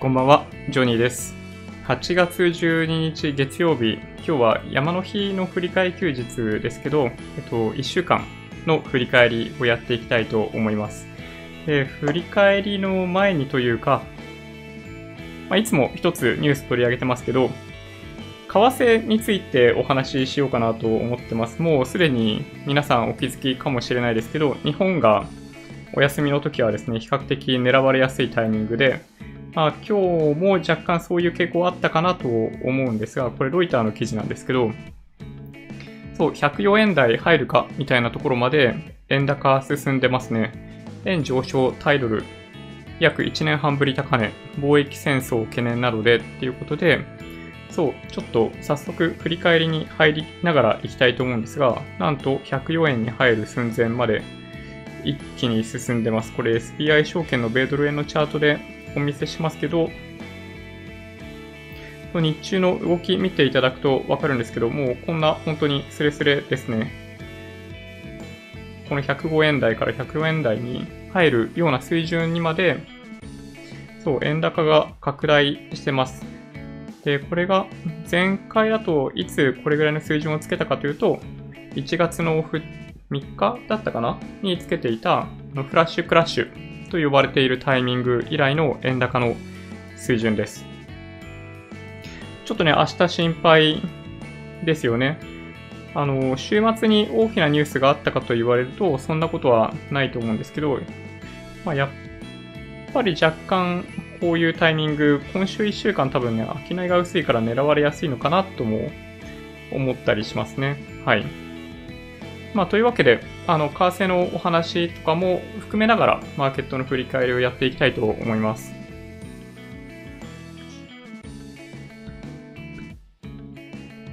こんばんは、ジョニーです。8月12日月曜日、今日は山の日の振り替え休日ですけど、えっと、1週間の振り返りをやっていきたいと思います。で振り返りの前にというか、まあ、いつも一つニュース取り上げてますけど、為替についてお話ししようかなと思ってます。もうすでに皆さんお気づきかもしれないですけど、日本がお休みの時はですね、比較的狙われやすいタイミングで、まあ、今日も若干そういう傾向あったかなと思うんですが、これロイターの記事なんですけど、そう、104円台入るかみたいなところまで円高進んでますね。円上昇、タイドル、約1年半ぶり高値、貿易戦争懸念などでっていうことで、そう、ちょっと早速振り返りに入りながら行きたいと思うんですが、なんと104円に入る寸前まで一気に進んでます。これ SBI 証券の米ドル円のチャートでお見せしますけど、日中の動き見ていただくとわかるんですけど、もうこんな本当にスレスレですね。この105円台から104円台に入るような水準にまで、そう、円高が拡大してます。で、これが前回だといつこれぐらいの水準をつけたかというと、1月のオフ3日だったかな？につけていたフラッシュクラッシュと呼ばれているタイミング以来の円高の水準です。ちょっとね、明日心配ですよね。あの、週末に大きなニュースがあったかと言われると、そんなことはないと思うんですけど、まあ、やっぱり若干こういうタイミング、今週1週間多分ね、商いが薄いから狙われやすいのかなとも思ったりしますね。はい。まあ、というわけで、あの、為替のお話とかも含めながら、マーケットの振り返りをやっていきたいと思います。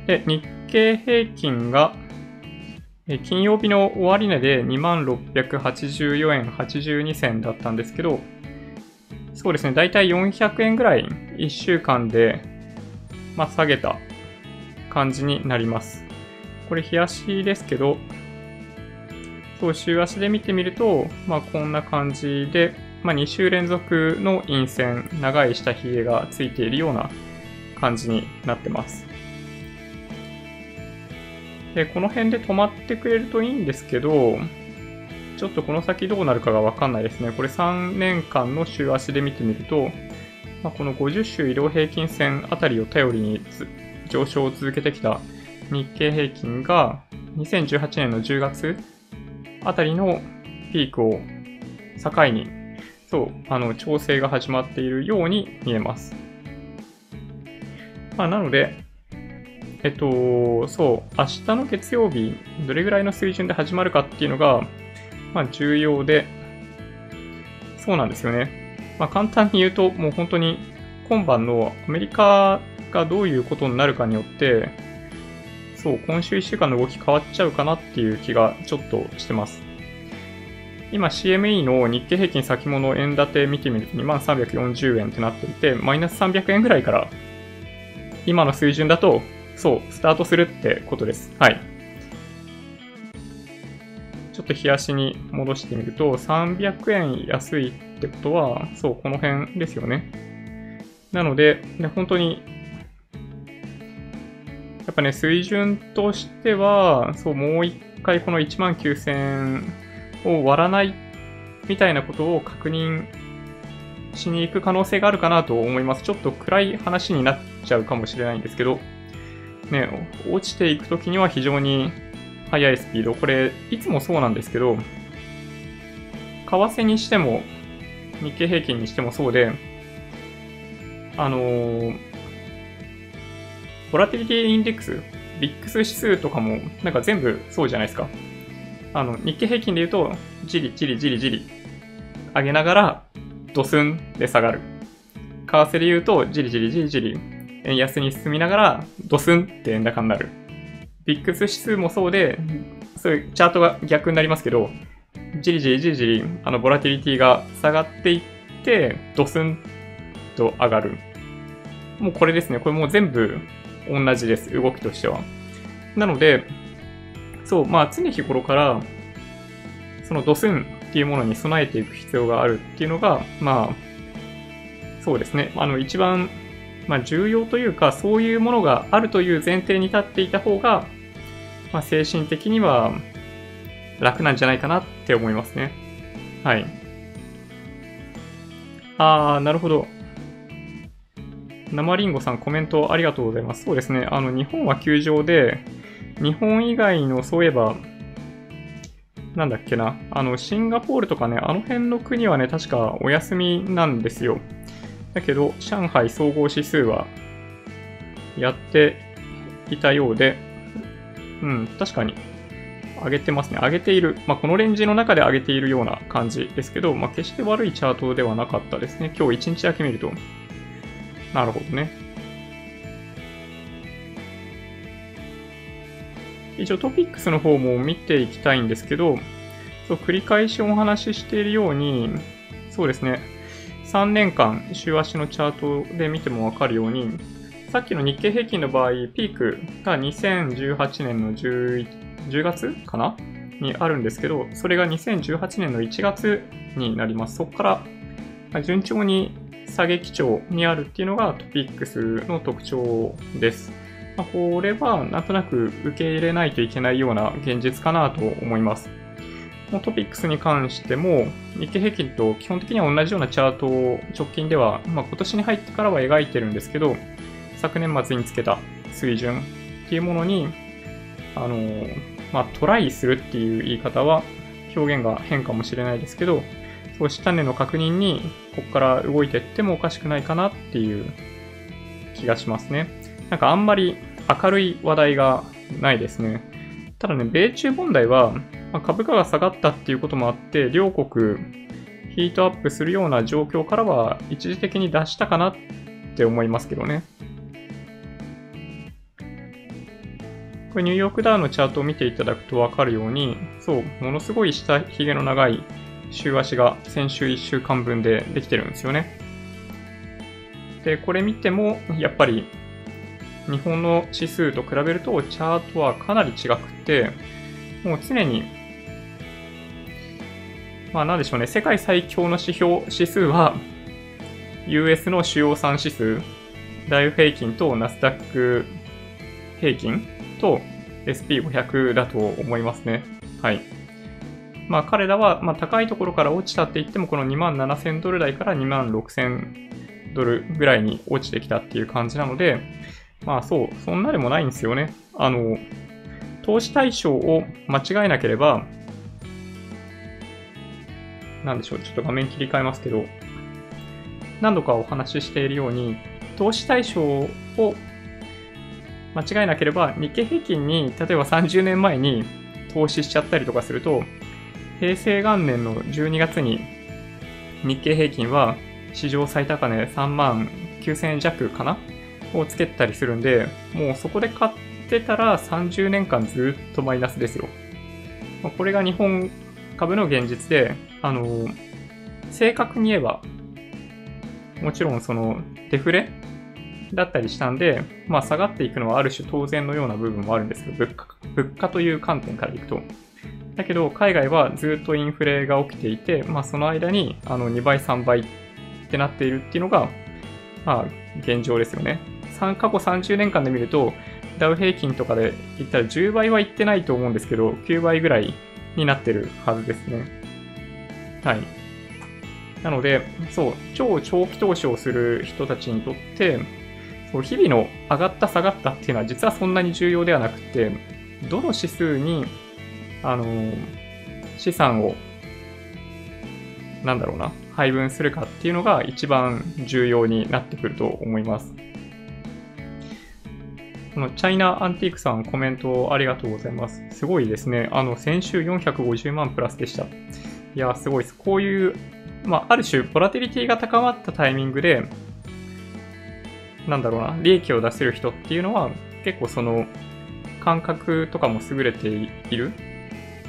で、日経平均が、金曜日の終値で2684円82銭だったんですけど、そうですね、だいたい400円ぐらい1週間で、まあ、下げた感じになります。これ、日足ですけど、そう、週足で見てみると、まあ、こんな感じで、まあ、2週連続の陰線、長い下髭がついているような感じになってます。で、この辺で止まってくれるといいんですけど、ちょっとこの先どうなるかがわかんないですね。これ3年間の週足で見てみると、まあ、この50週移動平均線あたりを頼りに上昇を続けてきた日経平均が2018年の10月あたりのピークを境に、そう、あの、調整が始まっているように見えます。まあ、なので、えっと、そう、明日の月曜日、どれぐらいの水準で始まるかっていうのが、まあ、重要で、そうなんですよね。まあ、簡単に言うと、もう本当に今晩のアメリカがどういうことになるかによって、そう、今週1週間の動き変わっちゃうかなっていう気がちょっとしてます。今 CME の日経平均先物円建て見てみると2340円ってなっていて、マイナス300円ぐらいから今の水準だと、そう、スタートするってことです。はい。ちょっと冷やしに戻してみると、300円安いってことは、そう、この辺ですよね。なので、ね、本当に、やっぱね、水準としては、そう、もう一回この1万9000円を割らないみたいなことを確認しに行く可能性があるかなと思います。ちょっと暗い話になっちゃうかもしれないんですけど、ね、落ちていくときには非常に速いスピード。これ、いつもそうなんですけど、為替にしても、日経平均にしてもそうで、あのー、ボラティリティインデックス、ビックス指数とかも、なんか全部そうじゃないですか。あの、日経平均で言うと、じりじりじりじり、上げながら、ドスンで下がる。為替で言うと、じりじりじりじり、円安に進みながら、ドスンって円高になる。ビックス指数もそうで、そういうチャートが逆になりますけど、じりじりじりじり、あの、ボラティリティが下がっていって、ドスンと上がる。もうこれですね。これもう全部同じです。動きとしては。なので、そう、まあ常日頃から、そのドスンっていうものに備えていく必要があるっていうのが、まあ、そうですね、あの、一番、まあ、重要というか、そういうものがあるという前提に立っていた方が、まあ、精神的には楽なんじゃないかなって思いますね。はい。あー、なるほど。生リンゴさんコメントありがとうございます。そうですね。あの、日本は休場で、日本以外の、そういえば、なんだっけな。あの、シンガポールとかね、あの辺の国はね、確かお休みなんですよ。だけど、上海総合指数はやっていたようで、うん、確かに上げてますね。上げている。まあ、このレンジの中で上げているような感じですけど、まあ、決して悪いチャートではなかったですね。今日1日だけ見ると。なるほどね。一応トピックスの方も見ていきたいんですけど、そう繰り返しお話ししているように、そうですね、3年間週足のチャートで見てもわかるように、さっきの日経平均の場合、ピークが2018年の 10, 10月かな？にあるんですけど、それが2018年の1月になります。そこから順調に下げ基調にあるっていうのがトピックスの特徴です。まあ、これはなんとなく受け入れないといけないような現実かなと思います。トピックスに関しても、日経平均と基本的には同じようなチャートを直近では、まあ、今年に入ってからは描いてるんですけど、昨年末につけた水準っていうものに、あの、まあ、トライするっていう言い方は表現が変かもしれないですけど、そうしたねの確認に、ここから動いていってもおかしくないかなっていう気がしますね。なんかあんまり明るい話題がないですね。ただね、米中問題は、まあ、株価が下がったっていうこともあって、両国ヒートアップするような状況からは一時的に脱したかなって思いますけどね。これニューヨークダウのチャートを見ていただくとわかるように、そう、ものすごい下髭の長い週足が先週1週間分でできてるんですよね。で、これ見ても、やっぱり日本の指数と比べるとチャートはかなり違くて、もう常に、まあなんでしょうね、世界最強の指標、指数は US の主要産指数、ダイウ平均とナスダック平均と SP500 だと思いますね。はい。まあ彼らは、ま、高いところから落ちたって言っても、この2万7000ドル台から2万6000ドルぐらいに落ちてきたっていう感じなので、まあそう、そんなでもないんですよね。あの、投資対象を間違えなければ、なんでしょう、ちょっと画面切り替えますけど、何度かお話ししているように、投資対象を間違えなければ、日経平均に、例えば30年前に投資しちゃったりとかすると、平成元年の12月に日経平均は史上最高値3万9000円弱かなをつけたりするんで、もうそこで買ってたら30年間ずっとマイナスですよ。これが日本株の現実で、あの、正確に言えば、もちろんそのデフレだったりしたんで、まあ下がっていくのはある種当然のような部分もあるんですけど、物価物価という観点からいくと。だけど、海外はずっとインフレが起きていて、まあその間にあの2倍、3倍ってなっているっていうのが、まあ現状ですよね。過去30年間で見ると、ダウ平均とかで言ったら10倍はいってないと思うんですけど、9倍ぐらいになってるはずですね。はい。なので、そう、超長期投資をする人たちにとって、そう日々の上がった下がったっていうのは実はそんなに重要ではなくて、どの指数に、あの、資産を、なんだろうな、配分するかっていうのが一番重要になってくると思います。このチャイナアンティークさんコメントありがとうございます。すごいですね。あの、先週450万プラスでした。いや、すごいです。こういう、まあ、ある種、ボラティリティが高まったタイミングで、なんだろうな、利益を出せる人っていうのは、結構その、感覚とかも優れている。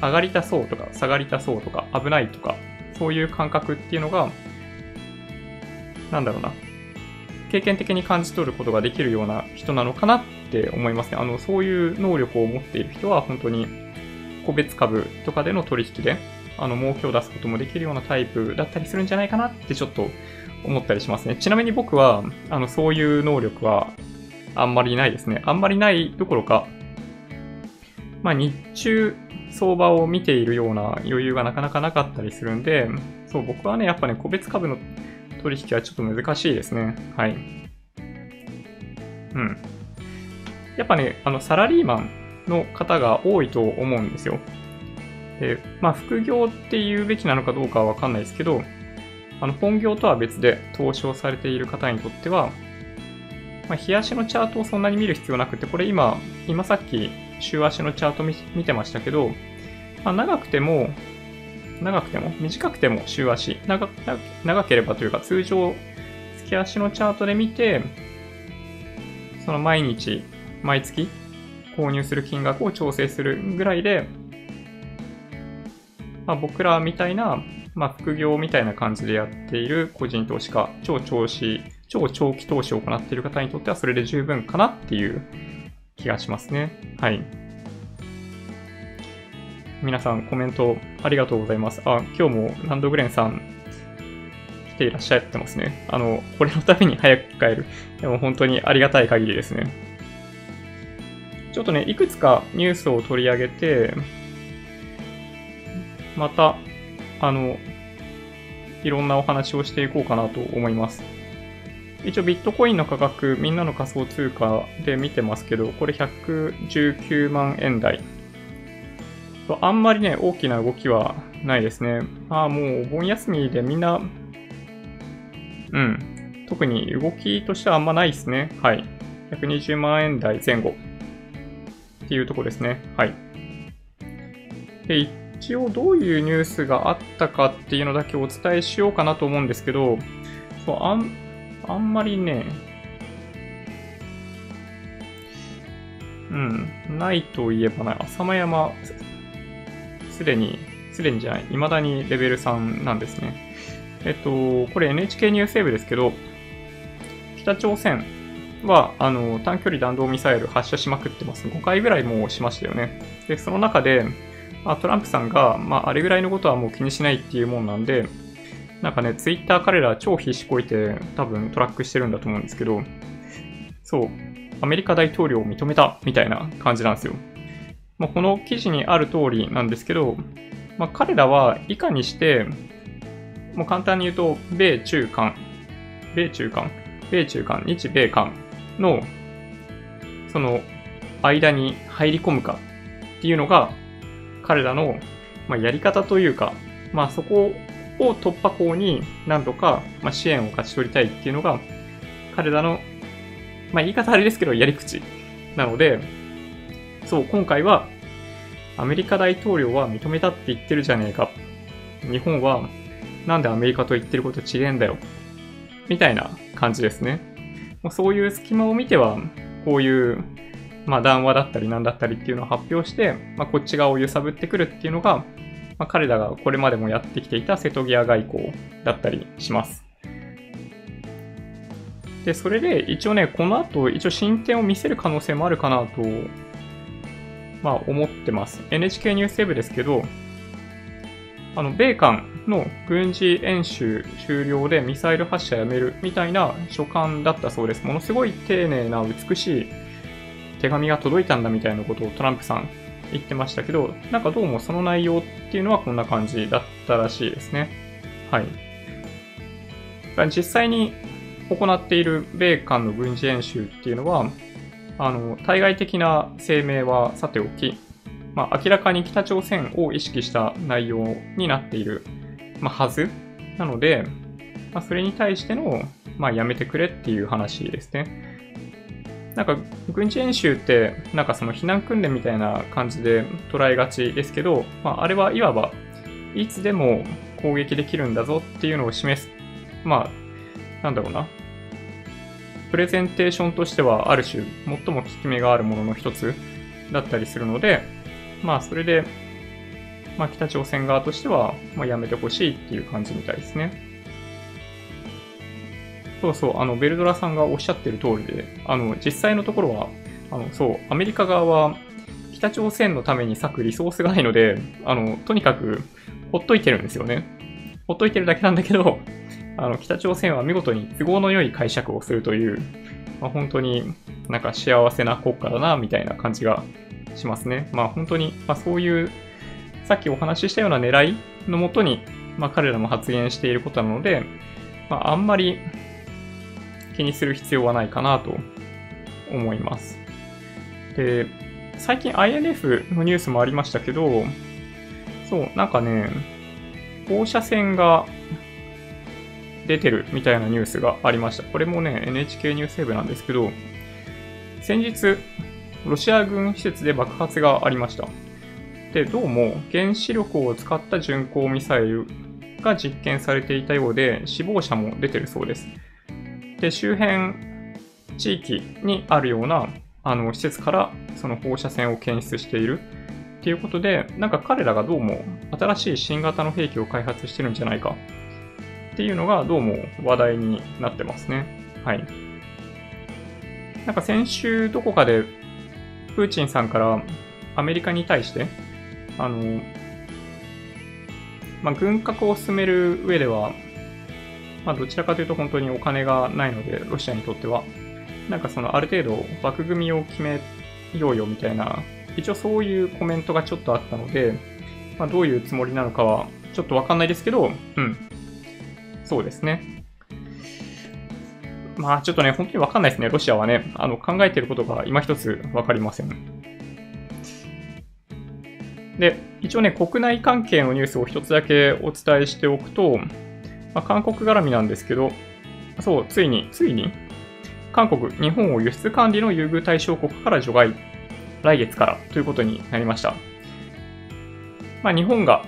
上がりたそうとか、下がりたそうとか、危ないとか、そういう感覚っていうのが、なんだろうな、経験的に感じ取ることができるような人なのかなって思いますね。あの、そういう能力を持っている人は本当に個別株とかでの取引であの、儲けを出すこともできるようなタイプだったりするんじゃないかなってちょっと思ったりしますね。ちなみに僕は、あの、そういう能力はあんまりないですね。あんまりないどころか、まあ、日中相場を見ているような余裕がなかなかなかったりするんで、そう、僕はね、やっぱね、個別株の取引はちょっと難しいですね。はい。うん。やっぱね、あの、サラリーマンの方が多いと思うんですよ。で、まあ、副業って言うべきなのかどうかはわかんないですけど、あの、本業とは別で投資をされている方にとっては、まあ、日足のチャートをそんなに見る必要なくて、これ今、今さっき週足のチャート見てましたけど、まあ、長くても、長くても、短くても週足、長長ければというか通常、月足のチャートで見て、その毎日、毎月購入する金額を調整するぐらいで、まあ、僕らみたいな、まあ、副業みたいな感じでやっている個人投資家、超長子、超長期投資を行っている方にとってはそれで十分かなっていう気がしますね。はい。皆さんコメントありがとうございます。あ、今日もランドグレンさん来ていらっしゃってますね。あの、これのために早く帰る。でも本当にありがたい限りですね。ちょっとね、いくつかニュースを取り上げて、また、あの、いろんなお話をしていこうかなと思います。一応ビットコインの価格、みんなの仮想通貨で見てますけど、これ119万円台。あんまりね、大きな動きはないですね。ああ、もうお盆休みでみんな、うん。特に動きとしてはあんまないですね。はい。120万円台前後っていうとこですね。はい。で、一応どういうニュースがあったかっていうのだけお伝えしようかなと思うんですけど、そうあんあんまりね、うん、ないといえばない。浅間山、すでに、すでにじゃない、未だにレベル3なんですね。えっと、これ NHK ニュースウェブですけど、北朝鮮は、あの、短距離弾道ミサイル発射しまくってます。5回ぐらいもうしましたよね。で、その中で、あトランプさんが、まあ、あれぐらいのことはもう気にしないっていうもんなんで、なんかね、ツイッター彼ら超必死こいて多分トラックしてるんだと思うんですけど、そう、アメリカ大統領を認めたみたいな感じなんですよ。まあ、この記事にある通りなんですけど、まあ、彼らはいかにして、もう簡単に言うと、米中韓、米中韓、米中韓、日米韓の、その間に入り込むかっていうのが、彼らの、まあ、やり方というか、まあそこを突破口に何とか、ま、支援を勝ち取りたいっていうのが、彼らの、まあ、言い方あれですけど、やり口なので、そう、今回は、アメリカ大統領は認めたって言ってるじゃねえか。日本は、なんでアメリカと言ってること違えんだよ。みたいな感じですね。そういう隙間を見ては、こういう、まあ、談話だったりなんだったりっていうのを発表して、まあ、こっち側を揺さぶってくるっていうのが、まあ、彼らがこれまでもやってきていた瀬戸際外交だったりします。で、それで一応ね、この後一応進展を見せる可能性もあるかなと、まあ思ってます。NHK ニュースウェブですけど、あの、米韓の軍事演習終了でミサイル発射やめるみたいな書簡だったそうです。ものすごい丁寧な美しい手紙が届いたんだみたいなことをトランプさん言ってましたけど、なんかどうもその内容っていうのはこんな感じだったらしいですね。はい。実際に行っている米韓の軍事演習っていうのは、あの、対外的な声明はさておき、まあ、明らかに北朝鮮を意識した内容になっている、まあ、はずなので、まあ、それに対しての、まあ、やめてくれっていう話ですね。なんか軍事演習ってなんかその避難訓練みたいな感じで捉えがちですけど、まあ、あれはいわばいつでも攻撃できるんだぞっていうのを示す、まあ、なんだろうな。プレゼンテーションとしてはある種最も効き目があるものの一つだったりするので、まあそれで、まあ北朝鮮側としては、まあ、やめてほしいっていう感じみたいですね。そうそう、あの、ベルドラさんがおっしゃってる通りで、あの、実際のところは、あの、そう、アメリカ側は、北朝鮮のために割くリソースがないので、あの、とにかくほっといてるんですよね。ほっといてるだけなんだけど、あの、北朝鮮は見事に都合の良い解釈をするという、まあ、本当になんか幸せな国家だな、みたいな感じがしますね。まあ本当に、まあそういう、さっきお話ししたような狙いのもとに、まあ彼らも発言していることなので、まああんまり気にする必要はないかなと思います。で、最近 INF のニュースもありましたけど、そう、なんかね、放射線が出てるみたいなニュースがありました。これもね、NHK ニュースウェブなんですけど、先日、ロシア軍施設で爆発がありました。で、どうも原子力を使った巡航ミサイルが実験されていたようで、死亡者も出てるそうです。で、周辺地域にあるようなあの施設からその放射線を検出しているっていうことで、なんか彼らがどうも新しい新型の兵器を開発してるんじゃないかっていうのがどうも話題になってますね。はい。なんか先週どこかでプーチンさんからアメリカに対して、あの、まあ、軍拡を進める上では、まあ、どちらかというと本当にお金がないので、ロシアにとっては、なんかそのある程度枠組みを決めようよみたいな、一応そういうコメントがちょっとあったので、まあ、どういうつもりなのかはちょっとわかんないですけど、うん。そうですね。まあちょっとね、本当にわかんないですね。ロシアはね、あの考えてることが今一つわかりません。で、一応ね、国内関係のニュースを一つだけお伝えしておくと、まあ、韓国絡みなんですけど、そう、ついに、ついに、韓国、日本を輸出管理の優遇対象国から除外、来月からということになりました。まあ、日本が、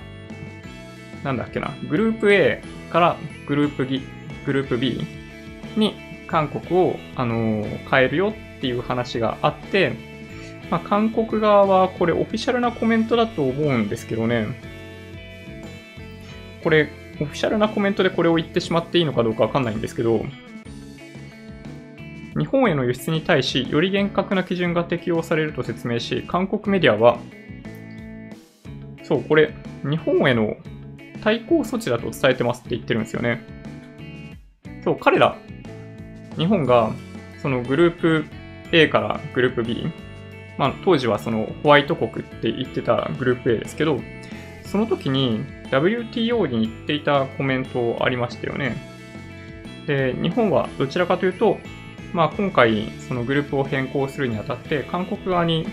なんだっけな、グループ A からグループ B、グループ B に韓国を、あのー、変えるよっていう話があって、まあ、韓国側はこれオフィシャルなコメントだと思うんですけどね、これ、オフィシャルなコメントでこれを言ってしまっていいのかどうかわかんないんですけど、日本への輸出に対し、より厳格な基準が適用されると説明し、韓国メディアは、そう、これ、日本への対抗措置だと伝えてますって言ってるんですよね。そう、彼ら、日本が、そのグループ A からグループ B、まあ、当時はそのホワイト国って言ってたグループ A ですけど、その時に WTO に言っていたコメントありましたよね。で、日本はどちらかというと、まあ、今回、そのグループを変更するにあたって、韓国側に、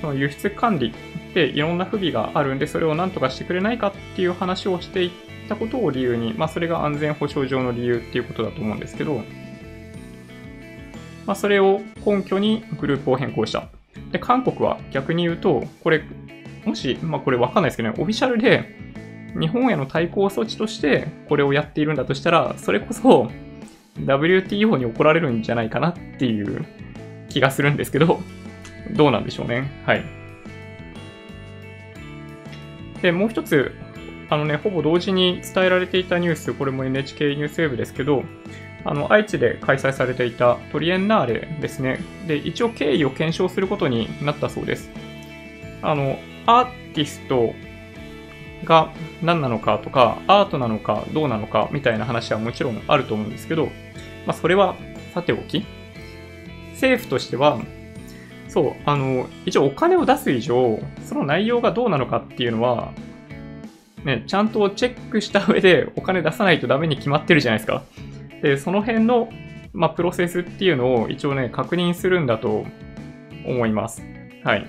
その輸出管理でいろんな不備があるんで、それを何とかしてくれないかっていう話をしていったことを理由に、まあ、それが安全保障上の理由っていうことだと思うんですけど、まあ、それを根拠にグループを変更した。で、韓国は逆に言うと、これ、もし、まあ、これわかんないですけどね、オフィシャルで日本への対抗措置としてこれをやっているんだとしたら、それこそ WTO に怒られるんじゃないかなっていう気がするんですけど、どうなんでしょうね。はい。で、もう一つ、あのね、ほぼ同時に伝えられていたニュース、これも NHK ニュースウェブですけど、あの、愛知で開催されていたトリエンナーレですね。で、一応経緯を検証することになったそうです。あの、アーティストが何なのかとか、アートなのかどうなのかみたいな話はもちろんあると思うんですけど、まあ、それはさておき、政府としては、そう、あの、一応お金を出す以上、その内容がどうなのかっていうのは、ね、ちゃんとチェックした上でお金出さないとダメに決まってるじゃないですか。で、その辺の、まあ、プロセスっていうのを一応ね、確認するんだと思います。はい。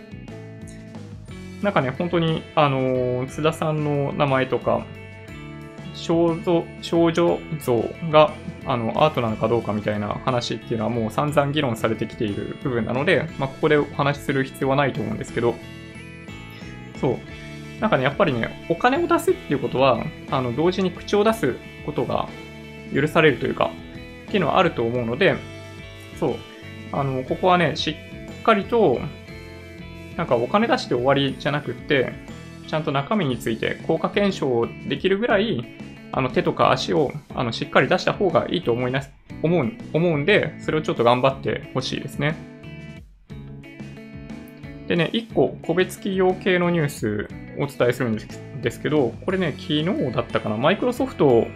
なんかね、本当に、あの、津田さんの名前とか、少女少女像があのアートなのかどうかみたいな話っていうのはもう散々議論されてきている部分なので、まあ、ここでお話しする必要はないと思うんですけど、そう。なんかね、やっぱりね、お金を出すっていうことは、あの、同時に口を出すことが許されるというか、っていうのはあると思うので、そう。あの、ここはね、しっかりと、なんかお金出して終わりじゃなくって、ちゃんと中身について効果検証できるぐらい、あの手とか足をあのしっかり出した方がいいと思いな思う思うんで、それをちょっと頑張ってほしいですね。でね、1個個別企業系のニュースをお伝えするんですけど、これね、昨日だったかな、マイクロソフト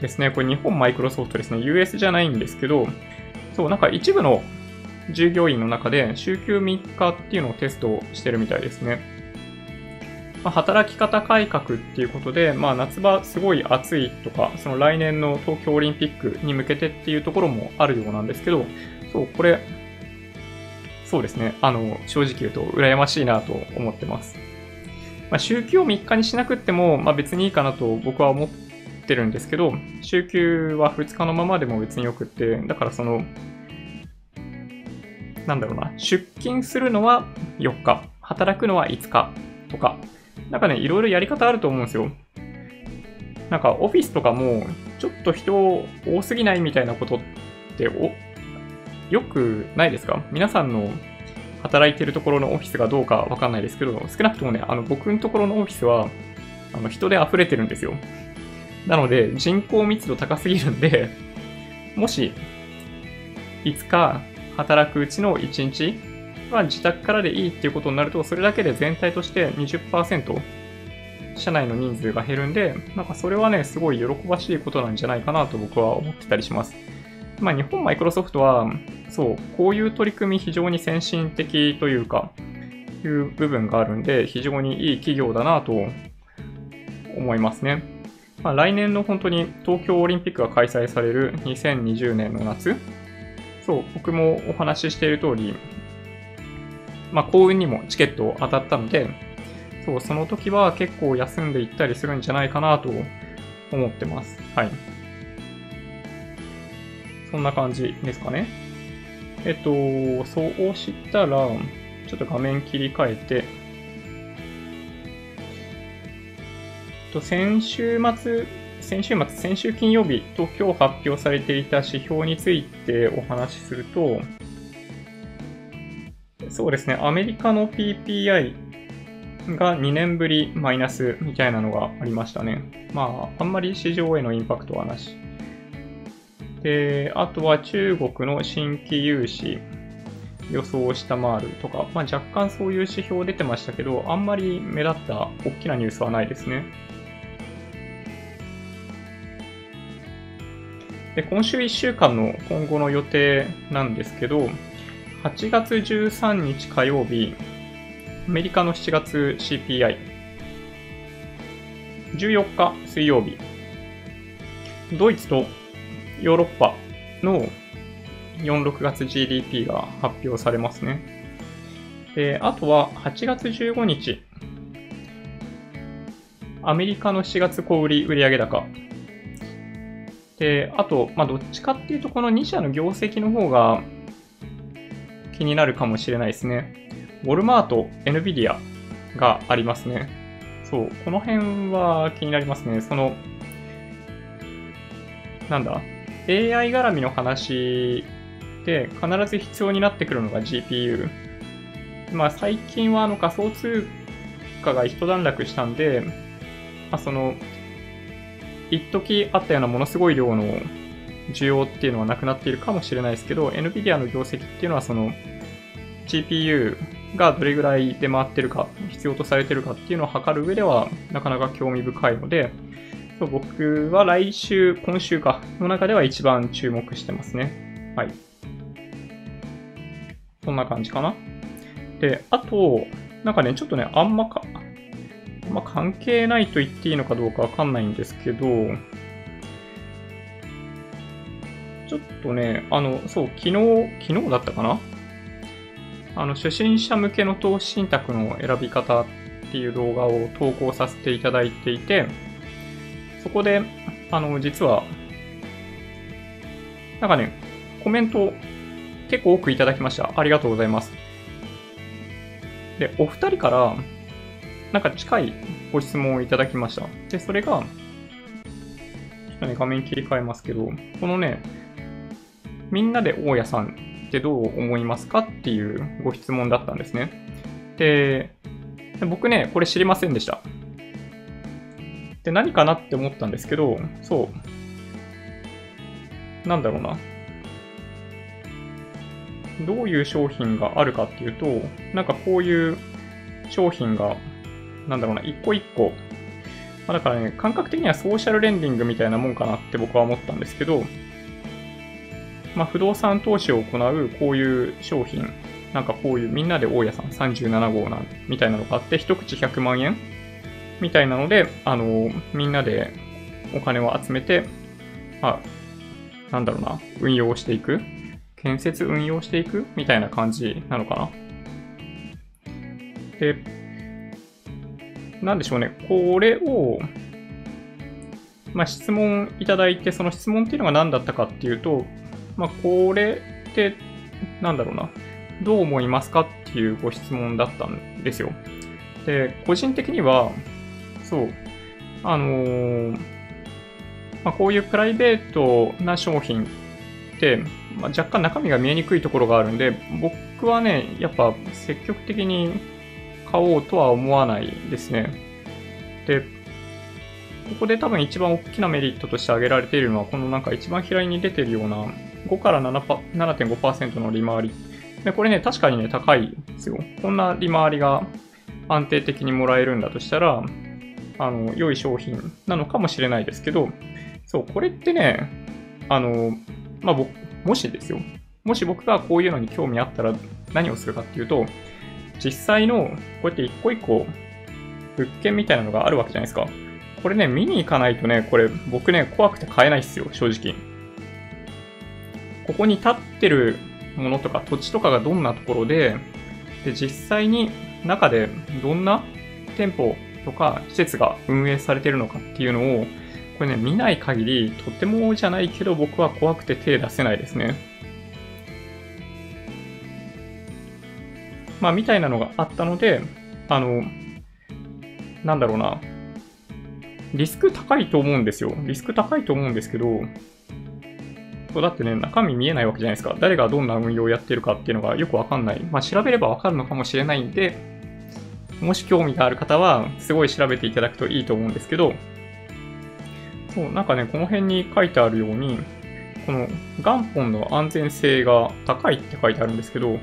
ですね、これ日本マイクロソフトですね、US じゃないんですけど、そう、なんか一部の従業員の中で週休3日っていうのをテストしてるみたいですね。まあ、働き方改革っていうことで、まあ、夏場すごい暑いとか、その来年の東京オリンピックに向けてっていうところもあるようなんですけど、そう、これ、そうですね。あの、正直言うと羨ましいなと思ってます。まあ、週休を3日にしなくっても、まあ、別にいいかなと僕は思ってるんですけど、週休は2日のままでも別によくって、だからその、なんだろうな、出勤するのは4日、働くのは5日。とか、なんかね、いろいろやり方あると思うんですよ。なんかオフィスとかも、ちょっと人多すぎないみたいなことってお、よくないですか？皆さんの働いてるところのオフィスがどうかわかんないですけど、少なくともね、あの僕のところのオフィスは、あの人で溢れてるんですよ。なので、人口密度高すぎるんで、もし、5日働くうちの1日は自宅からでいいっていうことになると、それだけで全体として20%社内の人数が減るんで、なんかそれはね、すごい喜ばしいことなんじゃないかなと僕は思ってたりします。まあ日本マイクロソフトは、そう、こういう取り組み非常に先進的というか、いう部分があるんで、非常にいい企業だなと思いますね。まあ、来年の本当に東京オリンピックが開催される2020年の夏、そう、僕もお話ししている通り、まあ、幸運にもチケット当たったので、そう、その時は結構休んでいったりするんじゃないかなと思ってます。はい。そんな感じですかね。えっと、そうしたら、ちょっと画面切り替えて、と先週末、先週末、先週金曜日と今日発表されていた指標についてお話しすると、そうですね、アメリカの PPI が2年ぶりマイナスみたいなのがありましたね。まあ、あんまり市場へのインパクトはなし。で、あとは中国の新規融資予想を下回るとか、まあ、若干そういう指標出てましたけど、あんまり目立った大きなニュースはないですね。で今週1週間の今後の予定なんですけど、8月13日火曜日、アメリカの7月 CPI、14日水曜日、ドイツとヨーロッパの4、6月 GDP が発表されますね。で、あとは8月15日、アメリカの7月小売売上高。で、あと、まあ、どっちかっていうと、この2社の業績の方が気になるかもしれないですね。ウォルマート、NVIDIA がありますね。そう、この辺は気になりますね。その、なんだ、AI 絡みの話で必ず必要になってくるのが GPU。まあ最近はあの仮想通貨が一段落したんで、まあ、その、一時あったようなものすごい量の需要っていうのはなくなっているかもしれないですけど、NVIDIA の業績っていうのはその GPU がどれぐらい出回ってるか、必要とされてるかっていうのを測る上ではなかなか興味深いので、僕は来週、今週か、の中では一番注目してますね。はい。そんな感じかな。で、あと、なんかね、ちょっとね、あんまか、まあ関係ないと言っていいのかどうかわかんないんですけど、ちょっとね、あの、そう、昨日、昨日だったかな？あの、初心者向けの投資信託の選び方っていう動画を投稿させていただいていて、そこで、あの、実は、なんかね、コメント結構多くいただきました。ありがとうございます。で、お二人から、なんか近いご質問をいただきました。で、それが、ちょっとね、画面切り替えますけど、このね、みんなで大家さんってどう思いますかっていうご質問だったんですね。で、僕ね、これ知りませんでした。で、何かなって思ったんですけど、そう。なんだろうな。どういう商品があるかっていうと、なんかこういう商品が、なんだろうな、一個一個、まあ、だからね、感覚的にはソーシャルレンディングみたいなもんかなって僕は思ったんですけど、まあ、不動産投資を行うこういう商品、なんかこういうみんなで大家さん37号なんみたいなのがあって、一口100万円みたいなので、あの、みんなでお金を集めて、まあ、なんだろうな、運用していく建設運用していくみたいな感じなのかな。で、なんでしょうね。これを、まあ、質問いただいて、その質問っていうのが何だったかっていうと、まあ、これって、なんだろうな。どう思いますかっていうご質問だったんですよ。で、個人的には、そう、あのー、まあ、こういうプライベートな商品って、まあ、若干中身が見えにくいところがあるんで、僕はね、やっぱ積極的に買おうとは思わないですね。で、ここで多分一番大きなメリットとして挙げられているのは、このなんか一番左に出てるような5から7.5%の利回り。で、これね、確かにね、高いですよ。こんな利回りが安定的にもらえるんだとしたら、あの、良い商品なのかもしれないですけど、そう、これってね、あの、まあ、もしですよ。もし僕がこういうのに興味あったら何をするかっていうと、実際の、こうやって一個一個物件みたいなのがあるわけじゃないですか。これね、見に行かないとね、これ僕ね、怖くて買えないっすよ、正直。ここに立ってるものとか土地とかがどんなところで、で、実際に中でどんな店舗とか施設が運営されてるのかっていうのを、これね、見ない限り、とてもじゃないけど僕は怖くて手出せないですね。まあ、みたいなのがあったので、あの、なんだろうな。リスク高いと思うんですよ。リスク高いと思うんですけど、そうだってね、中身見えないわけじゃないですか。誰がどんな運用をやってるかっていうのがよくわかんない。まあ、調べればわかるのかもしれないんで、もし興味がある方は、すごい調べていただくといいと思うんですけど、そう、なんかね、この辺に書いてあるように、この元本の安全性が高いって書いてあるんですけど、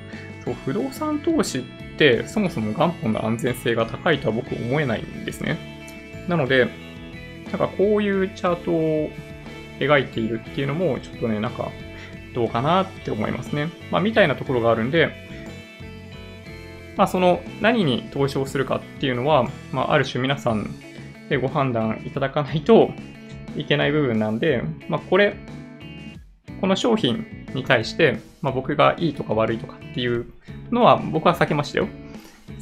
そう不動産投資ってそもそも元本の安全性が高いとは僕思えないんですね。なので、なんかこういうチャートを描いているっていうのもちょっとね、なんかどうかなって思いますね。まあみたいなところがあるんで、まあその何に投資をするかっていうのは、まあある種皆さんでご判断いただかないといけない部分なんで、まあこれ、この商品に対して、まあ、僕がいいとか悪いとかっていうのは僕は避けましたよ。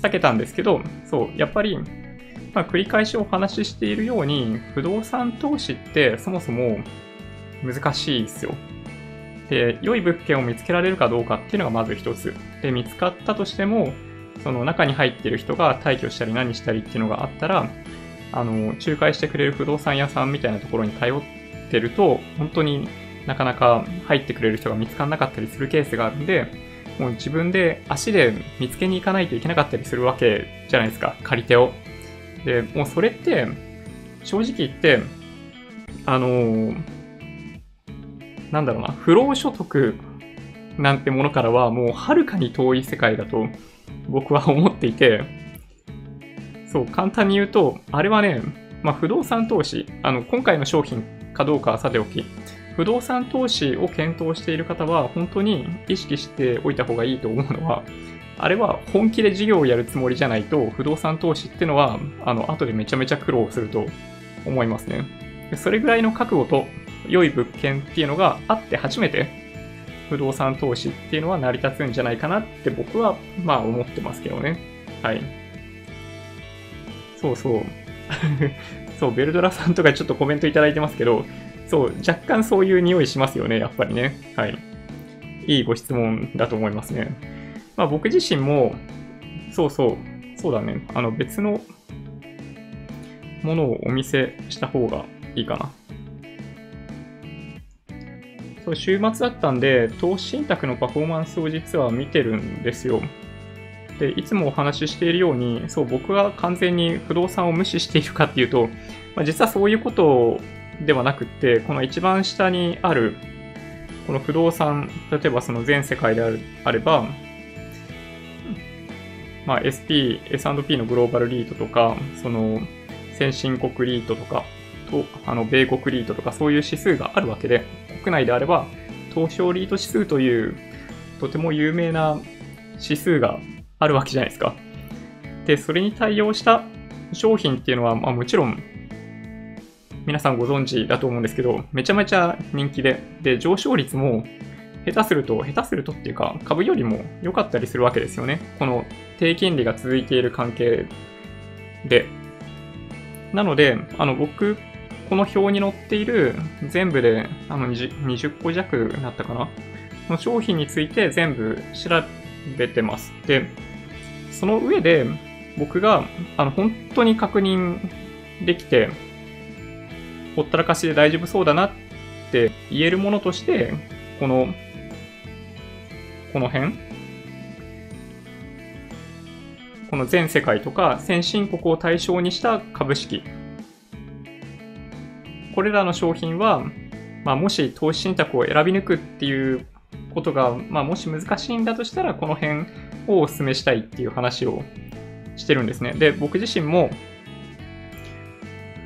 避けたんですけど、そう、やっぱり、まあ、繰り返しお話ししているように、不動産投資ってそもそも難しいですよ。で、良い物件を見つけられるかどうかっていうのがまず一つ。で、見つかったとしても、その中に入ってる人が退去したり何したりっていうのがあったら、あの、仲介してくれる不動産屋さんみたいなところに頼ってると、本当になかなか入ってくれる人が見つからなかったりするケースがあるんで、もう自分で足で見つけに行かないといけなかったりするわけじゃないですか、借り手を。で、もうそれって、正直言って、あのー、なんだろうな、不労所得なんてものからはもうはるかに遠い世界だと僕は思っていて、そう、簡単に言うと、あれはね、まあ、不動産投資、あの、今回の商品かどうかはさておき、不動産投資を検討している方は、本当に意識しておいた方がいいと思うのは、あれは本気で事業をやるつもりじゃないと、不動産投資ってのは、あの、後でめちゃめちゃ苦労すると思いますね。それぐらいの覚悟と良い物件っていうのがあって初めて、不動産投資っていうのは成り立つんじゃないかなって僕は、まあ思ってますけどね。はい。そうそう。そう、ベルドラさんとかちょっとコメントいただいてますけど、そう、若干そういう匂いしますよね、やっぱりね。はい。いいご質問だと思いますね。まあ僕自身も、そうそう、そうだね。あの別のものをお見せした方がいいかな。そう、週末だったんで、投資信託のパフォーマンスを実は見てるんですよ。で、いつもお話ししているように、そう、僕が完全に不動産を無視しているかっていうと、まあ、実はそういうことをではなくって、この一番下にある、この不動産、例えばその全世界であるあれば、まあ、SP、S&P のグローバルリートとか、その先進国リートとか、と、あの、米国リートとかそういう指数があるわけで、国内であれば、東証リート指数というとても有名な指数があるわけじゃないですか。で、それに対応した商品っていうのは、まあ、もちろん皆さんご存知だと思うんですけど、めちゃめちゃ人気で、で、上昇率も下手すると、下手するとっていうか、株よりも良かったりするわけですよね。この低金利が続いている関係で。なので、あの、僕、この表に載っている全部であの 20, 20個弱だったかなの商品について全部調べてます。で、その上で僕があの本当に確認できて、ほったらかしで大丈夫そうだなって言えるものとして、この、この辺？この全世界とか先進国を対象にした株式。これらの商品は、まあ、もし投資信託を選び抜くっていうことが、まあ、もし難しいんだとしたら、この辺をお勧めしたいっていう話をしてるんですね。で、僕自身も、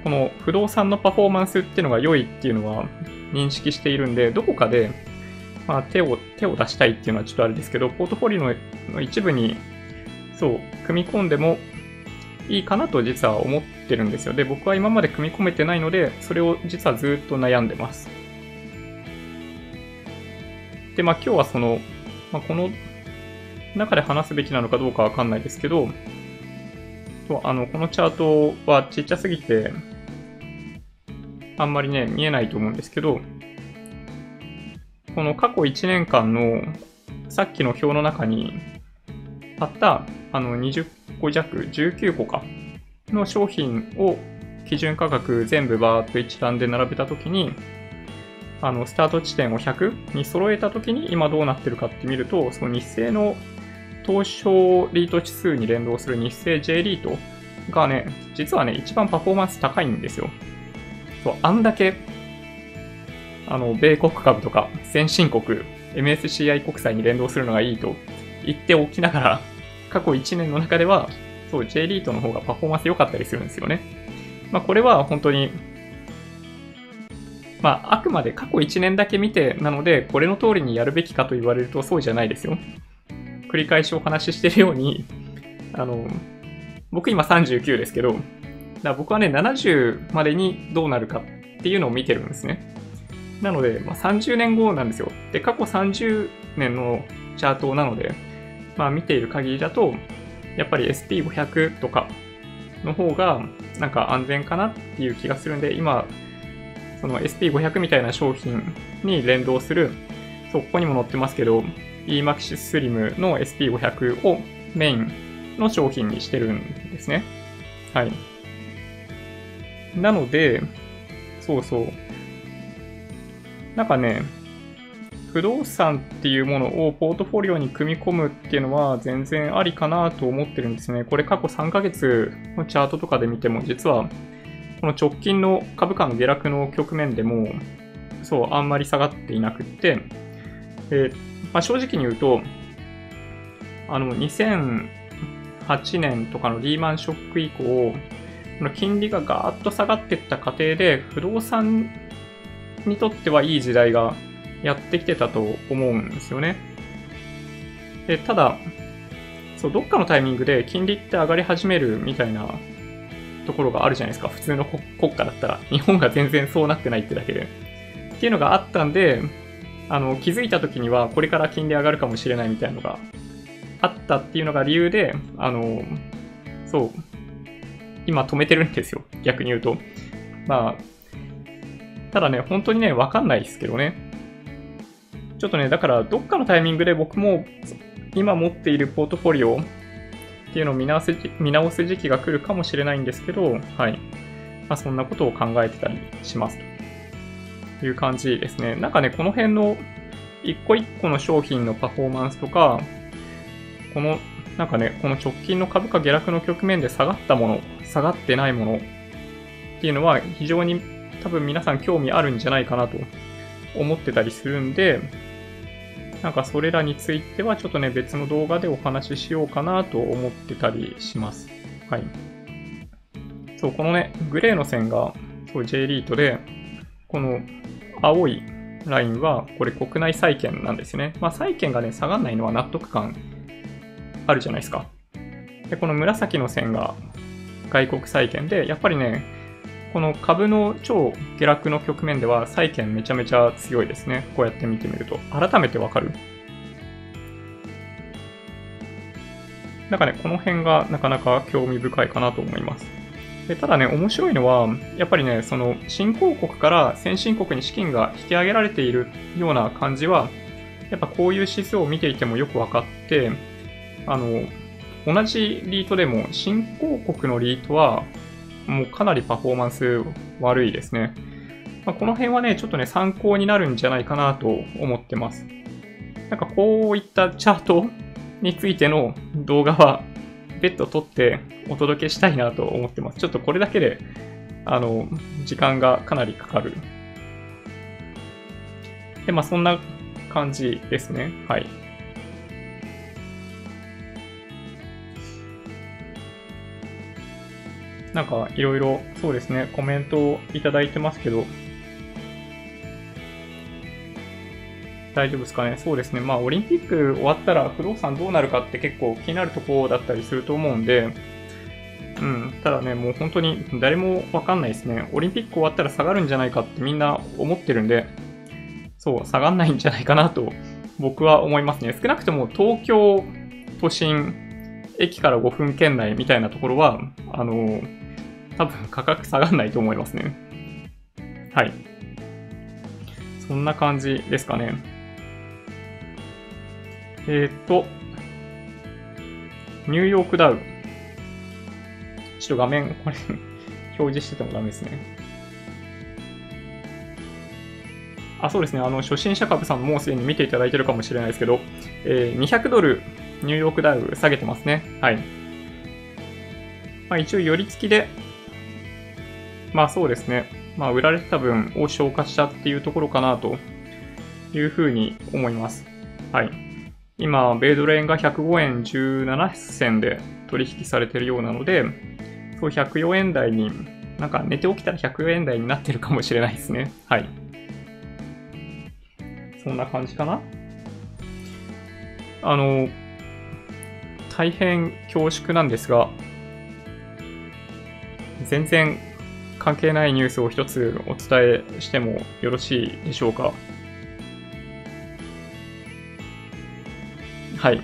この不動産のパフォーマンスっていうのが良いっていうのは認識しているんで、どこかで、まあ、手を、手を出したいっていうのはちょっとあれですけど、ポートフォリオの一部に、そう、組み込んでもいいかなと実は思ってるんですよ。で、僕は今まで組み込めてないので、それを実はずっと悩んでます。で、まあ今日はその、まあ、この中で話すべきなのかどうかわかんないですけど、あの、このチャートはちっちゃすぎて、あんまりね、見えないと思うんですけど、この過去1年間のさっきの表の中にあったあの20個弱、19個かの商品を基準価格全部バーっと一覧で並べたときに、あの、スタート地点を100に揃えたときに今どうなってるかって見ると、その日清の東証リート指数に連動する日清 J リートがね、実はね、一番パフォーマンス高いんですよ。そう、あんだけ、あの、米国株とか先進国、MSCI 国債に連動するのがいいと言っておきながら、過去1年の中では、そう、J リートの方がパフォーマンス良かったりするんですよね。まあ、これは本当に、まあ、あくまで過去1年だけ見てなので、これの通りにやるべきかと言われるとそうじゃないですよ。繰り返しお話ししてるように、あの、僕今39ですけど、だ僕はね、70までにどうなるかっていうのを見てるんですね。なので、まあ、30年後なんですよ。で、過去30年のチャートなので、まあ見ている限りだと、やっぱり SP500 とかの方がなんか安全かなっていう気がするんで、今、その SP500 みたいな商品に連動する、そ、こにも載ってますけど、EMAXIS Slim の SP500 をメインの商品にしてるんですね。はい。なので、そうそう。なんかね、不動産っていうものをポートフォリオに組み込むっていうのは全然ありかなと思ってるんですね。これ過去3ヶ月のチャートとかで見ても実はこの直近の株価の下落の局面でもそうあんまり下がっていなくって、でまあ、正直に言うとあの2008年とかのリーマンショック以降金利がガーッと下がっていった過程で不動産にとってはいい時代がやってきてたと思うんですよね。で、ただ、そう、どっかのタイミングで金利って上がり始めるみたいなところがあるじゃないですか。普通の国家だったら。日本が全然そうなってないってだけで。っていうのがあったんで、あの、気づいた時にはこれから金利上がるかもしれないみたいなのがあったっていうのが理由で、あの、そう、今止めてるんですよ。逆に言うと。まあ、ただね、本当にね、わかんないですけどね。ちょっとね、だからどっかのタイミングで僕も今持っているポートフォリオっていうのを見直す見直す時期が来るかもしれないんですけど、はい。まあ、そんなことを考えてたりしますという感じですね。なんかね、この辺の一個一個の商品のパフォーマンスとか、この、なんかね、この直近の株価下落の局面で下がったもの、下がってないものっていうのは非常に多分皆さん興味あるんじゃないかなと思ってたりするんで、なんかそれらについてはちょっとね、別の動画でお話ししようかなと思ってたりします。はい。そう、このね、グレーの線が、そう、J リートで、この青いラインは、これ国内債券なんですね。まあ、債券がね、下がんないのは納得感あるじゃないですか。で、この紫の線が外国債券で、やっぱりね、この株の超下落の局面では債券めちゃめちゃ強いですね。こうやって見てみると。改めてわかるなんかね、この辺がなかなか興味深いかなと思います。でただね、面白いのは、やっぱりね、その新興国から先進国に資金が引き上げられているような感じは、やっぱこういう指数を見ていてもよく分かって、あの、同じリートでも新興国のリートはもうかなりパフォーマンス悪いですね。まあ、この辺はね、ちょっとね、参考になるんじゃないかなと思ってます。なんかこういったチャートについての動画は別途撮ってお届けしたいなと思ってます。ちょっとこれだけで、あの、時間がかなりかかる。で、まあそんな感じですね。はい。なんかいろいろそうですね、コメントをいただいてますけど、大丈夫ですかね？そうですね。まあ、オリンピック終わったら不動産どうなるかって結構気になるところだったりすると思うんで、うん。ただね、もう本当に誰もわかんないですね。オリンピック終わったら下がるんじゃないかってみんな思ってるんで、そう、下がんないんじゃないかなと僕は思いますね。少なくとも東京都心、駅から5分圏内みたいなところは、あの、多分価格下がんないと思いますね。はい。そんな感じですかね。えっ、と、ニューヨークダウ。ちょっと画面、これ 表示しててもダメですね。あ、そうですね。あの、初心者株さんもうすでに見ていただいてるかもしれないですけど、えー、200ドルニューヨークダウ下げてますね。はい。まあ、一応、寄り付きでまあそうですね。まあ売られてた分を消化したっていうところかなというふうに思います。はい。今、米ドル円が105円17銭で取引されてるようなので、そう104円台に、なんか寝て起きたら104円台になってるかもしれないですね。はい。そんな感じかなあの、大変恐縮なんですが、全然関係ないニュースを一つお伝えしてもよろしいでしょうか？はい。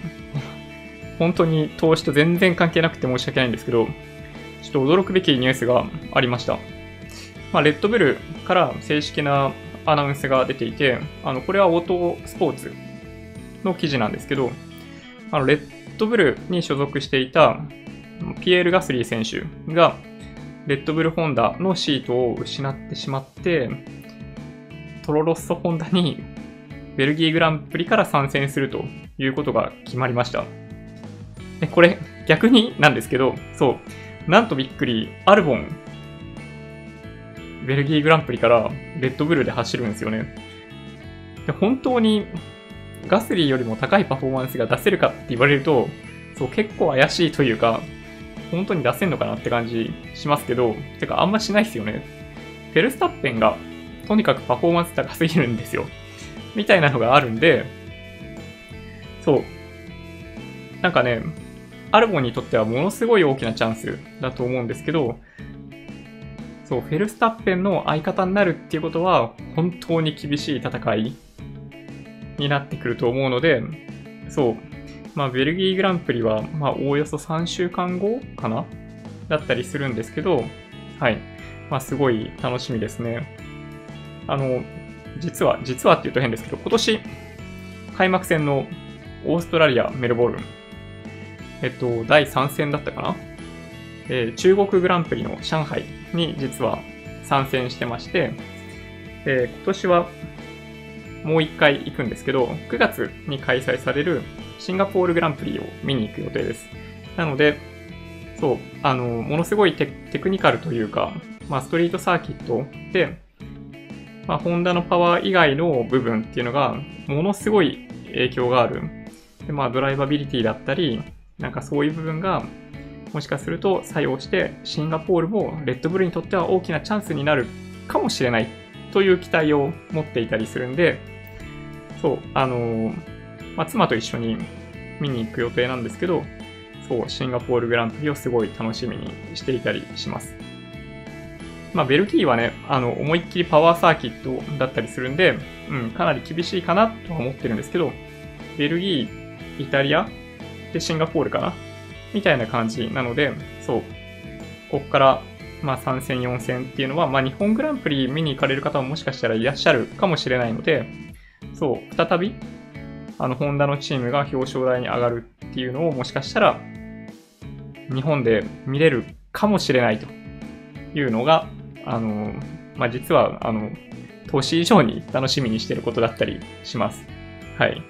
本当に投資と全然関係なくて申し訳ないんですけど、ちょっと驚くべきニュースがありました。まあ、レッドブルから正式なアナウンスが出ていて、あの、これはオートスポーツの記事なんですけど、あの、レッドブルに所属していたピエール・ガスリー選手が、レッドブルホンダのシートを失ってしまって、トロロッソホンダにベルギーグランプリから参戦するということが決まりました。で、これ逆になんですけど、そう、なんとびっくり、アルボン、ベルギーグランプリからレッドブルで走るんですよね。で本当にガスリーよりも高いパフォーマンスが出せるかって言われると、そう結構怪しいというか、本当に出せんのかなって感じしますけど、てかあんましないっすよね。フェルスタッペンがとにかくパフォーマンス高すぎるんですよ。みたいなのがあるんで、そう。なんかね、アルボンにとってはものすごい大きなチャンスだと思うんですけど、そう、フェルスタッペンの相方になるっていうことは、本当に厳しい戦いになってくると思うので、そう、まあ、ベルギーグランプリは、まあ、おおよそ3週間後かな？だったりするんですけど、はい。まあ、すごい楽しみですね。あの、実は、実はって言うと変ですけど、今年、開幕戦のオーストラリア、メルボルン、えっと、第3戦だったかな？えー、中国グランプリの上海に実は参戦してまして、えー、今年はもう一回行くんですけど、9月に開催されるシンガポールグランプリを見に行く予定です。なので、そう、あの、ものすごいテクニカルというか、まあ、ストリートサーキットで、まあ、ホンダのパワー以外の部分っていうのが、ものすごい影響がある。で、まあ、ドライバビリティだったり、なんかそういう部分が、もしかすると作用して、シンガポールもレッドブルにとっては大きなチャンスになるかもしれないという期待を持っていたりするんで、そう、あのー、まあ、妻と一緒に見に行く予定なんですけど、そう、シンガポールグランプリをすごい楽しみにしていたりします。まあ、ベルギーはね、あの、思いっきりパワーサーキットだったりするんで、うん、かなり厳しいかなとは思ってるんですけど、ベルギー、イタリア、で、シンガポールかな？みたいな感じなので、そう、こっから、まあ、3戦、4戦っていうのは、まあ、日本グランプリ見に行かれる方ももしかしたらいらっしゃるかもしれないので、そう、再び、あの、ホンダのチームが表彰台に上がるっていうのをもしかしたら、日本で見れるかもしれないというのが、あの、まあ、実は、あの、年以上に楽しみにしてることだったりします。はい。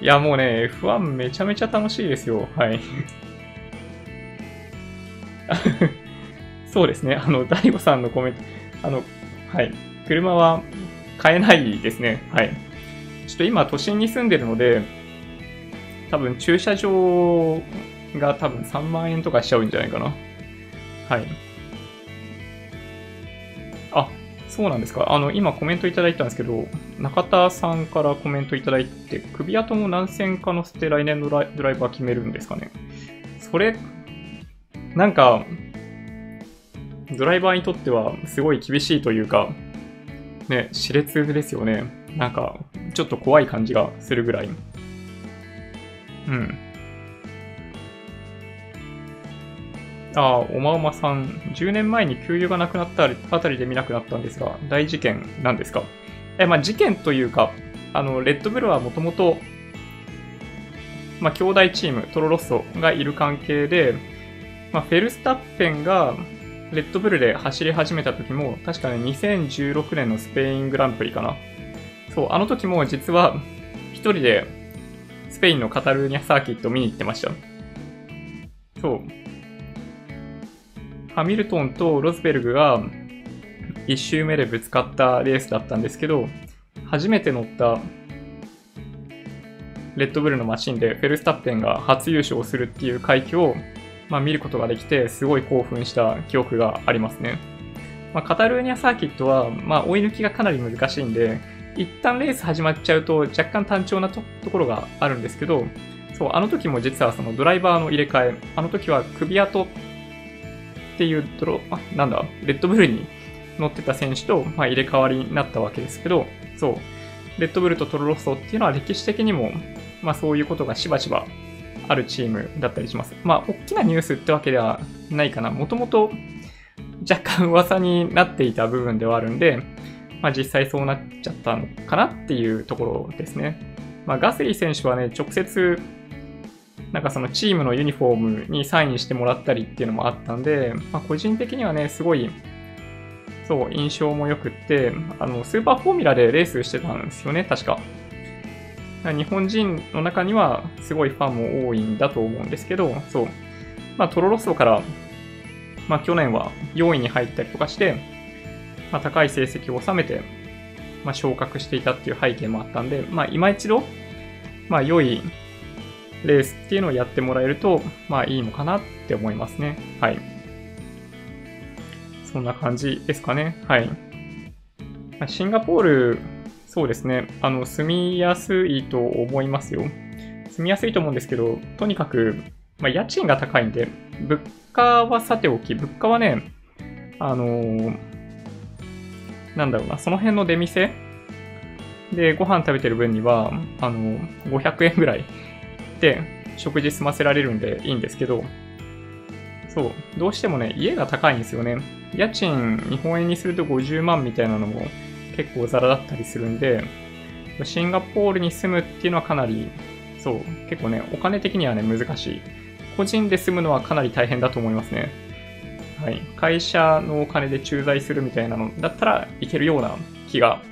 いや、もうね、F1 めちゃめちゃ楽しいですよ。はい。そうですね。あの、大悟さんのコメント、あの、はい。車は買えないですね。はい。ちょっと今、都心に住んでるので、多分駐車場が多分3万円とかしちゃうんじゃないかな。はい。あそうなんですか。あの、今コメントいただいたんですけど、中田さんからコメントいただいて、首跡も何戦か乗せて来年のドライバー決めるんですかね。それ、なんか、ドライバーにとってはすごい厳しいというか、ね、熾烈ですよね。なんか、ちょっと怖い感じがするぐらい。うん。ああ、おまおまさん、10年前に給油がなくなったあたりで見なくなったんですが、大事件なんですか？え、まあ、事件というか、あの、レッドブルはもともと、まあ、兄弟チーム、トロロッソがいる関係で、まあ、フェルスタッペンがレッドブルで走り始めた時も、確かね、2016年のスペイングランプリかな。そう、あの時も実は、一人でスペインのカタルーニャサーキット見に行ってました。そう。ハミルトンとロズベルグが1周目でぶつかったレースだったんですけど、初めて乗ったレッドブルのマシンでフェルスタッペンが初優勝するっていう快挙を、まあ、見ることができて、すごい興奮した記憶がありますね。まあ、カタルーニャサーキットは、まあ、追い抜きがかなり難しいんで、一旦レース始まっちゃうと若干単調なところがあるんですけど、そう、あの時も実はそのドライバーの入れ替え、あの時は首跡っていうドロ、あ、なんだ、レッドブルに乗ってた選手と、まあ、入れ替わりになったわけですけど、そう、レッドブルとトロロッソっていうのは歴史的にも、まあそういうことがしばしばあるチームだったりします。まあ、大きなニュースってわけではないかな。もともと若干噂になっていた部分ではあるんで、まあ実際そうなっちゃったのかなっていうところですね。まあガスリー選手はね、直接なんかそのチームのユニフォームにサインしてもらったりっていうのもあったんで、まあ、個人的にはね、すごい、そう、印象も良くって、あの、スーパーフォーミュラでレースしてたんですよね、確か。日本人の中にはすごいファンも多いんだと思うんですけど、そう。まあ、トロロッソから、まあ、去年は4位に入ったりとかして、まあ、高い成績を収めて、まあ、昇格していたっていう背景もあったんで、まあ、今一度、まあ、良いレースっていうのをやってもらえると、まあいいのかなって思いますね。はい。そんな感じですかね。はい。シンガポール、そうですね。あの、住みやすいと思いますよ。住みやすいと思うんですけど、とにかく、まあ、家賃が高いんで、物価はさておき、物価はね、あのー、なんだろうな、その辺の出店？でご飯食べてる分には、あの、500円ぐらいって食事済ませられるんでいいんですけど、そう、どうしてもね、家が高いんですよね。家賃日本円にすると50万みたいなのも結構ザラだったりするんで、シンガポールに住むっていうのはかなり、そう、結構ね、お金的にはね、難しい。個人で住むのはかなり大変だと思いますね。はい。会社のお金で駐在するみたいなのだったらいけるような気が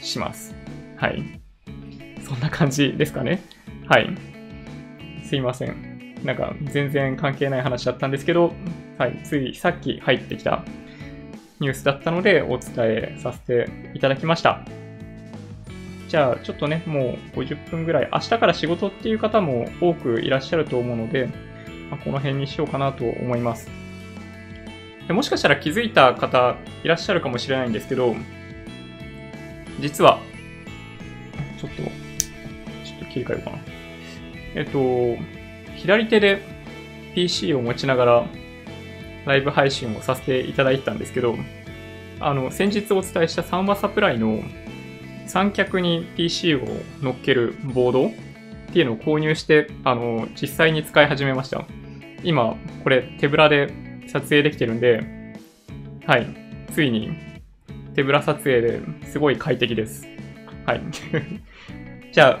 します。はい。そんな感じですかね。はい。すいません。なんか全然関係ない話だったんですけど、はい、ついさっき入ってきたニュースだったのでお伝えさせていただきました。じゃあ、ちょっとね、もう50分ぐらい、明日から仕事っていう方も多くいらっしゃると思うので、まあ、この辺にしようかなと思います。もしかしたら気づいた方いらっしゃるかもしれないんですけど、実は、ちょっと、ちょっと切り替えようかな。えっと、左手で PC を持ちながらライブ配信をさせていただいたんですけど、あの、先日お伝えしたサンバサプライの三脚に PC を乗っけるボードっていうのを購入して、あの、実際に使い始めました。今、これ手ぶらで撮影できてるんで、はい、ついに手ぶら撮影ですごい快適です。はい。じゃあ、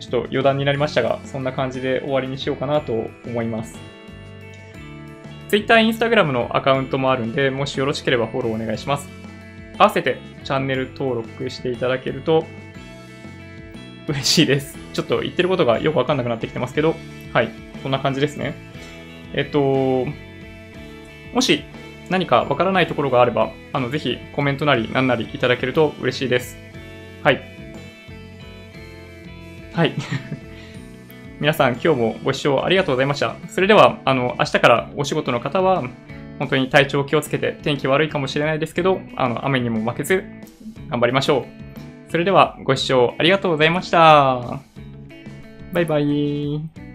ちょっと余談になりましたが、そんな感じで終わりにしようかなと思います。Twitter、Instagram のアカウントもあるんで、もしよろしければフォローお願いします。合わせてチャンネル登録していただけると嬉しいです。ちょっと言ってることがよくわかんなくなってきてますけど、はい、こんな感じですね。えっと、もし何かわからないところがあれば、あの、ぜひコメントなり何なりいただけると嬉しいです。はい。はい。皆さん今日もご視聴ありがとうございました。それでは、あの、明日からお仕事の方は、本当に体調気をつけて、天気悪いかもしれないですけど、あの、雨にも負けず、頑張りましょう。それでは、ご視聴ありがとうございました。バイバイ。